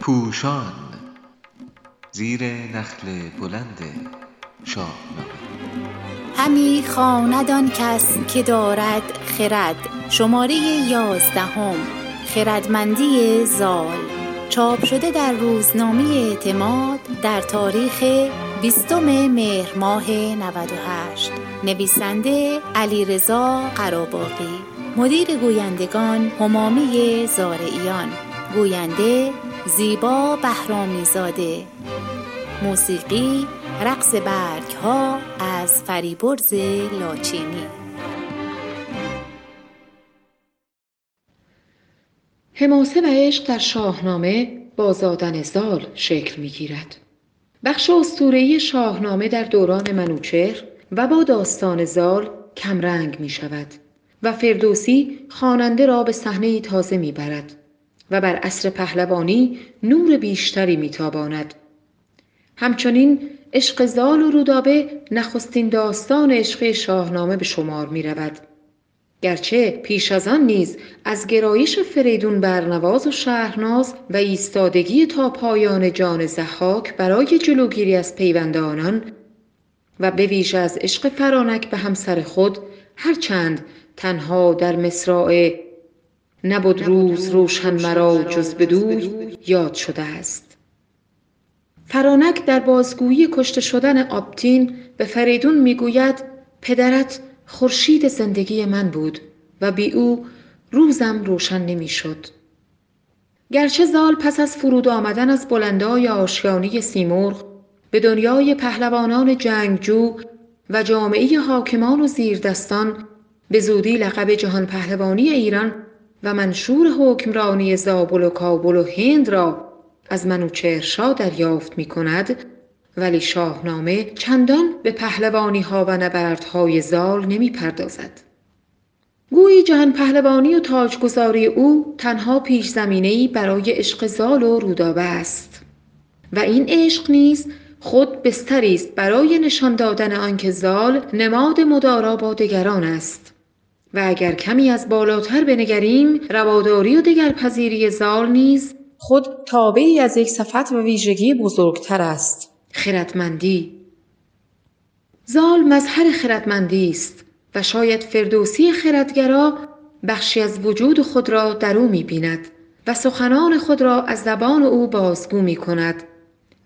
پوشان زیر نخل بلند شاهنامه همی خواند کس که دارد خرد. شماره یازدهم خردمندی زال. چاپ شده در روزنامه اعتماد در تاریخ بیستم مهر ماه 98 نویسنده علیرضا قراباقی. مدیر گویندگان همامه زارعیان. گوینده زیبا بهرامیزاده. موسیقی رقص برگ ها از فریبرز لاچینی. حماسه و عشق در شاهنامه با زادن زال شکل می گیرد. بخش اسطوره‌ای شاهنامه در دوران منوچهر و با داستان زال کمرنگ می شود و فردوسی خواننده را به صحنه تازه می برد و بر عصر پهلوانی نور بیشتری می تاباند. همچنین عشق زال و رودابه نخستین داستان عشقی شاهنامه به شمار می رود. گرچه پیش از آن نیز از گرایش فریدون برنواز و شهرناز و ایستادگی تا پایان جان زحاک برای جلوگیری از پیوند آنان و به ویژه از عشق فرانک به همسر خود هرچند تنها در مصرع نبود روز روشن مرا جز بدوی یاد شده است. فرانک در بازگویی کشته شدن آبتین به فریدون می‌گوید پدرت خورشید زندگی من بود و بی او روزم روشن نمی‌شد. گرچه زال پس از فرود آمدن از بلندای آشیانی سیمرغ به دنیای پهلوانان جنگجو و جامعه حاکمان و زیردستان به زودی لقب جهان پهلوانی ایران و منشور حکمرانی زابل و کابل و هند را از منوچهرشاه دریافت می کند ولی شاهنامه چندان به پهلوانی ها و نبردهای زال نمی پردازد. گویی جهان پهلوانی و تاجگذاری او تنها پیش زمینه‌ای برای عشق زال و رودابه است. و این عشق نیز خود بستری است برای نشان دادن آنکه زال نماد مدارا با دگران است. و اگر کمی از بالاتر بنگریم رواداری و دگرپذیری زال نیز خود تابعی از یک صفت و ویژگی بزرگتر است. خردمندی زال مظهر خردمندی است و شاید فردوسی خردگرا بخشی از وجود خود را در او می‌بیند و سخنان خود را از زبان او بازگو می کند.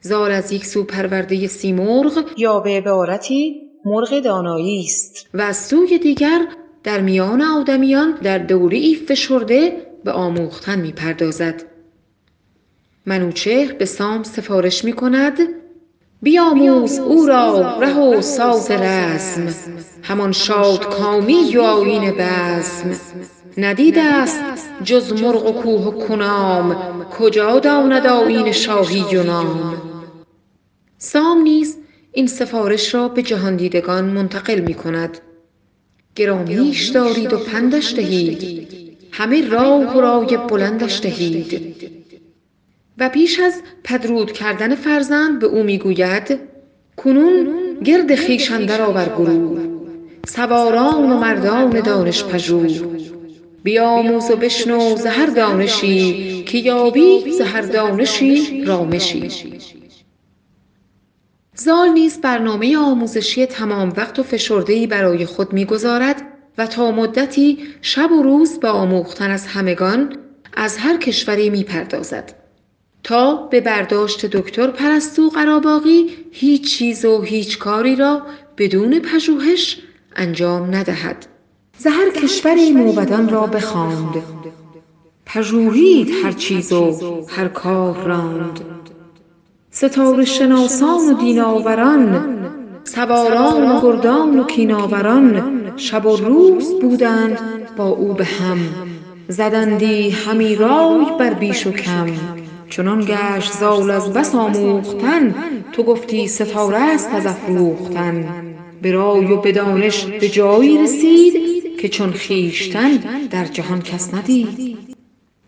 زال از یک سو پرورده سیمرغ یا به عبارتی مرغ دانایی است و از سوی دیگر در میان آدمیان در دوری فشرده به آموختن می پردازد. منوچهر به سام سفارش می کند بیاموز او را ره و ساز رزم. همان شاد کامی و آیین بزم. ندیده است جز مرغ و کوه و کنام. کجا داند آیین شاهی و نام سام نیز این سفارش را به جهاندیدگان منتقل می کند. گرامیش دارید و پندش دهید. همه راه و رای بلندش دهید. و پیش از پدرود کردن فرزند به او می‌گوید کنون گرد خویش اندر آور گروه سواران و مردان دانش پژوه بیاموز و بشنو ز هر دانشی که یابی ز هر دانشی رامشی زال نیز برنامه آموزشی تمام وقت و فشردهای برای خود می‌گذارد و تا مدتی شب و روز به آموختن از همگان از هر کشوری می‌پردازد. تا به برداشت دکتر پرستو قراباغی هیچ چیز و هیچ کاری را بدون پژوهش انجام ندهد. ز هر کشوری موبدان را بخواند. پژوهید هر چیز و هر کار راند. ستاره شناسان و دین آوران سواران و گردان و کیناوران شب و روز بودند با او به هم. زدندی همی رای بر بیش و کم. چنان گشت زال از بس آموختن تو گفتی ستاره است از افروختن. به رای و به دانش به جایی رسید که چون خویشتن در جهان کس ندید.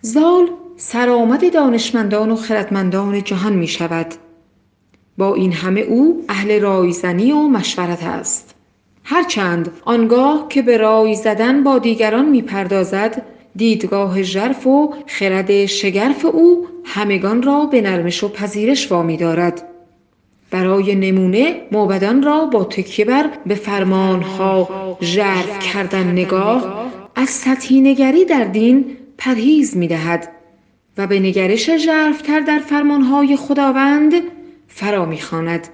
زال سرآمد دانشمندان و خردمندان جهان می شود. با این همه او اهل رایزنی و مشورت است. هرچند آنگاه که به رای زدن با دیگران می پردازد دیدگاه ژرف و خرد شگرف او همگان را به نرمش و پذیرش وامی دارد برای نمونه موبدان را با تکیه بر به فرمانها ژرف کردن نگاه از سطحی نگری در دین پرهیز می دهد و به نگرش ژرفتر در فرمانهای خداوند فرا می خاند.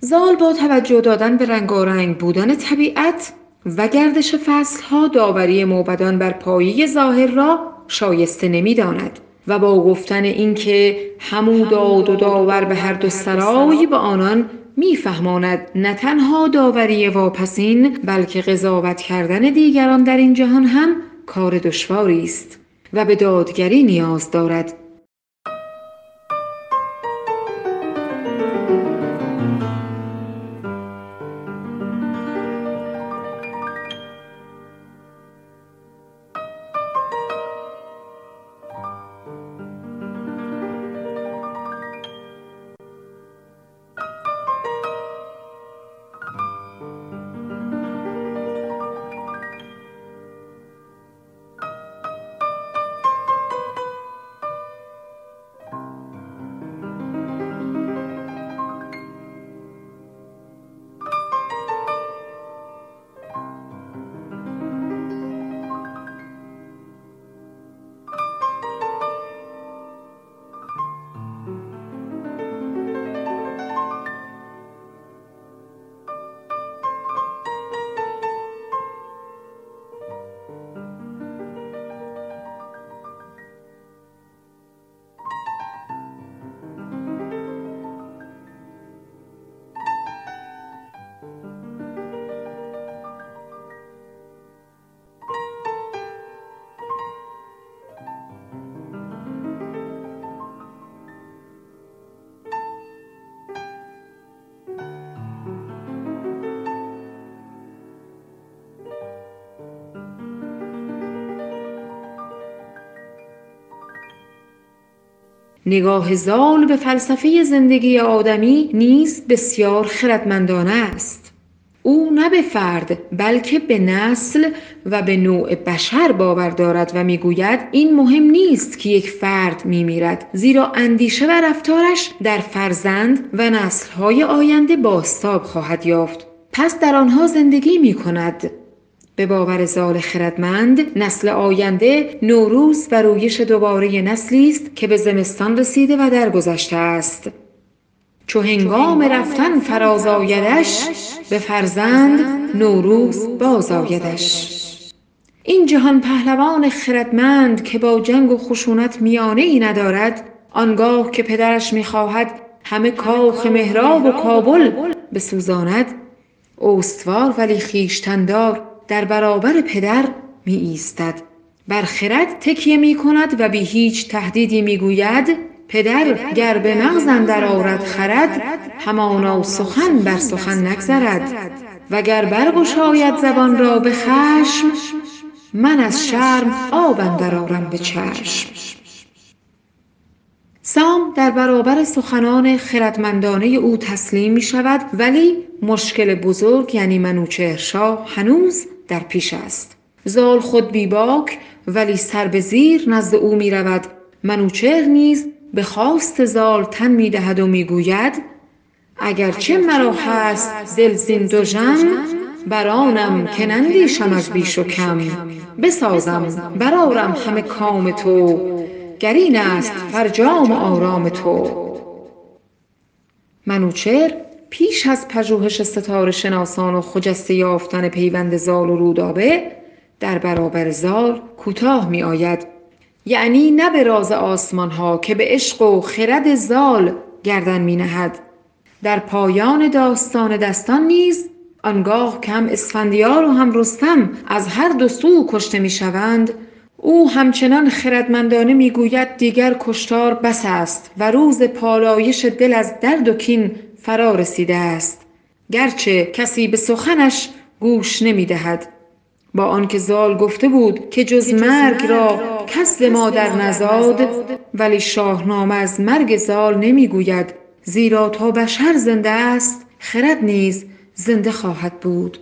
زال با توجه دادن به رنگارنگ بودن طبیعت و گردش فصلها داوری موبدان بر پایه ظاهر را شایسته نمی داند و با گفتن اینکه همو داد و داور به هر دو سرای به آنان میفهماند نه تنها داوری واپسین بلکه قضاوت کردن دیگران در این جهان هم کار دشواری است و به دادگری نیاز دارد. نگاه زال به فلسفه زندگی آدمی نیز بسیار خردمندانه است. او نه به فرد بلکه به نسل و به نوع بشر باور دارد و می‌گوید این مهم نیست که یک فرد میمیرد زیرا اندیشه و رفتارش در فرزند و نسلهای آینده باستاب خواهد یافت. پس در آنها زندگی می کند به باور زال خردمند نسل آینده نوروز و رویش دوباره نسلی است که به زمستان رسیده و درگذشته است. چو هنگام رفتن فراز آیدش به فرزند نوروز باز آیدش. این جهان پهلوان خردمند که با جنگ و خشونت میانه ای ندارد آنگاه که پدرش می‌خواهد همه کاخ مهراب و کابل بسوزاند استوار ولی خیشتندار در برابر پدر می ایستد بر خرد تکیه می کند و بی هیچ تهدیدی می گوید پدر گر به مغز اندر آرد خرد همانا سخن بر سخن نگذرد. وگر برگشاید زبان را به خشم من از شرم آب اندر آرم به چشم. سام در برابر سخنان خردمندانه او تسلیم می شود ولی مشکل بزرگ یعنی منوچهرشاه هنوز در پیش است. زال خود بیباک ولی سر به زیر نزد او می رود منوچهر نیز به خواست زال تن می دهد و می گوید اگرچه مرا هست دل زین دو ژم برانم که نندیشم از بیش و کم. بسازم برارم همه کام تو. گر این است فرجام و آرام تو. منوچهر پیش از پژوهش ستاره شناسان و خجسته یافتن پیوند زال و رودابه در برابر زال کوتاه می آید یعنی نه به راز آسمان ها که به عشق و خرد زال گردن می نهد در پایان داستان دستان نیز آنگاه کم اسفندیار و هم رستم از هر دو سو کشته می شوند او همچنان خردمندانه می‌گوید دیگر کشتار بس است و روز پالایش دل از درد و کین فرا رسیده است. گرچه کسی به سخنش گوش نمی دهد با آنکه زال گفته بود که جز مرگ را کس مادر نزاد. ولی شاهنامه از مرگ زال نمی‌گوید زیرا تا بشر زنده است خرد نیز زنده خواهد بود.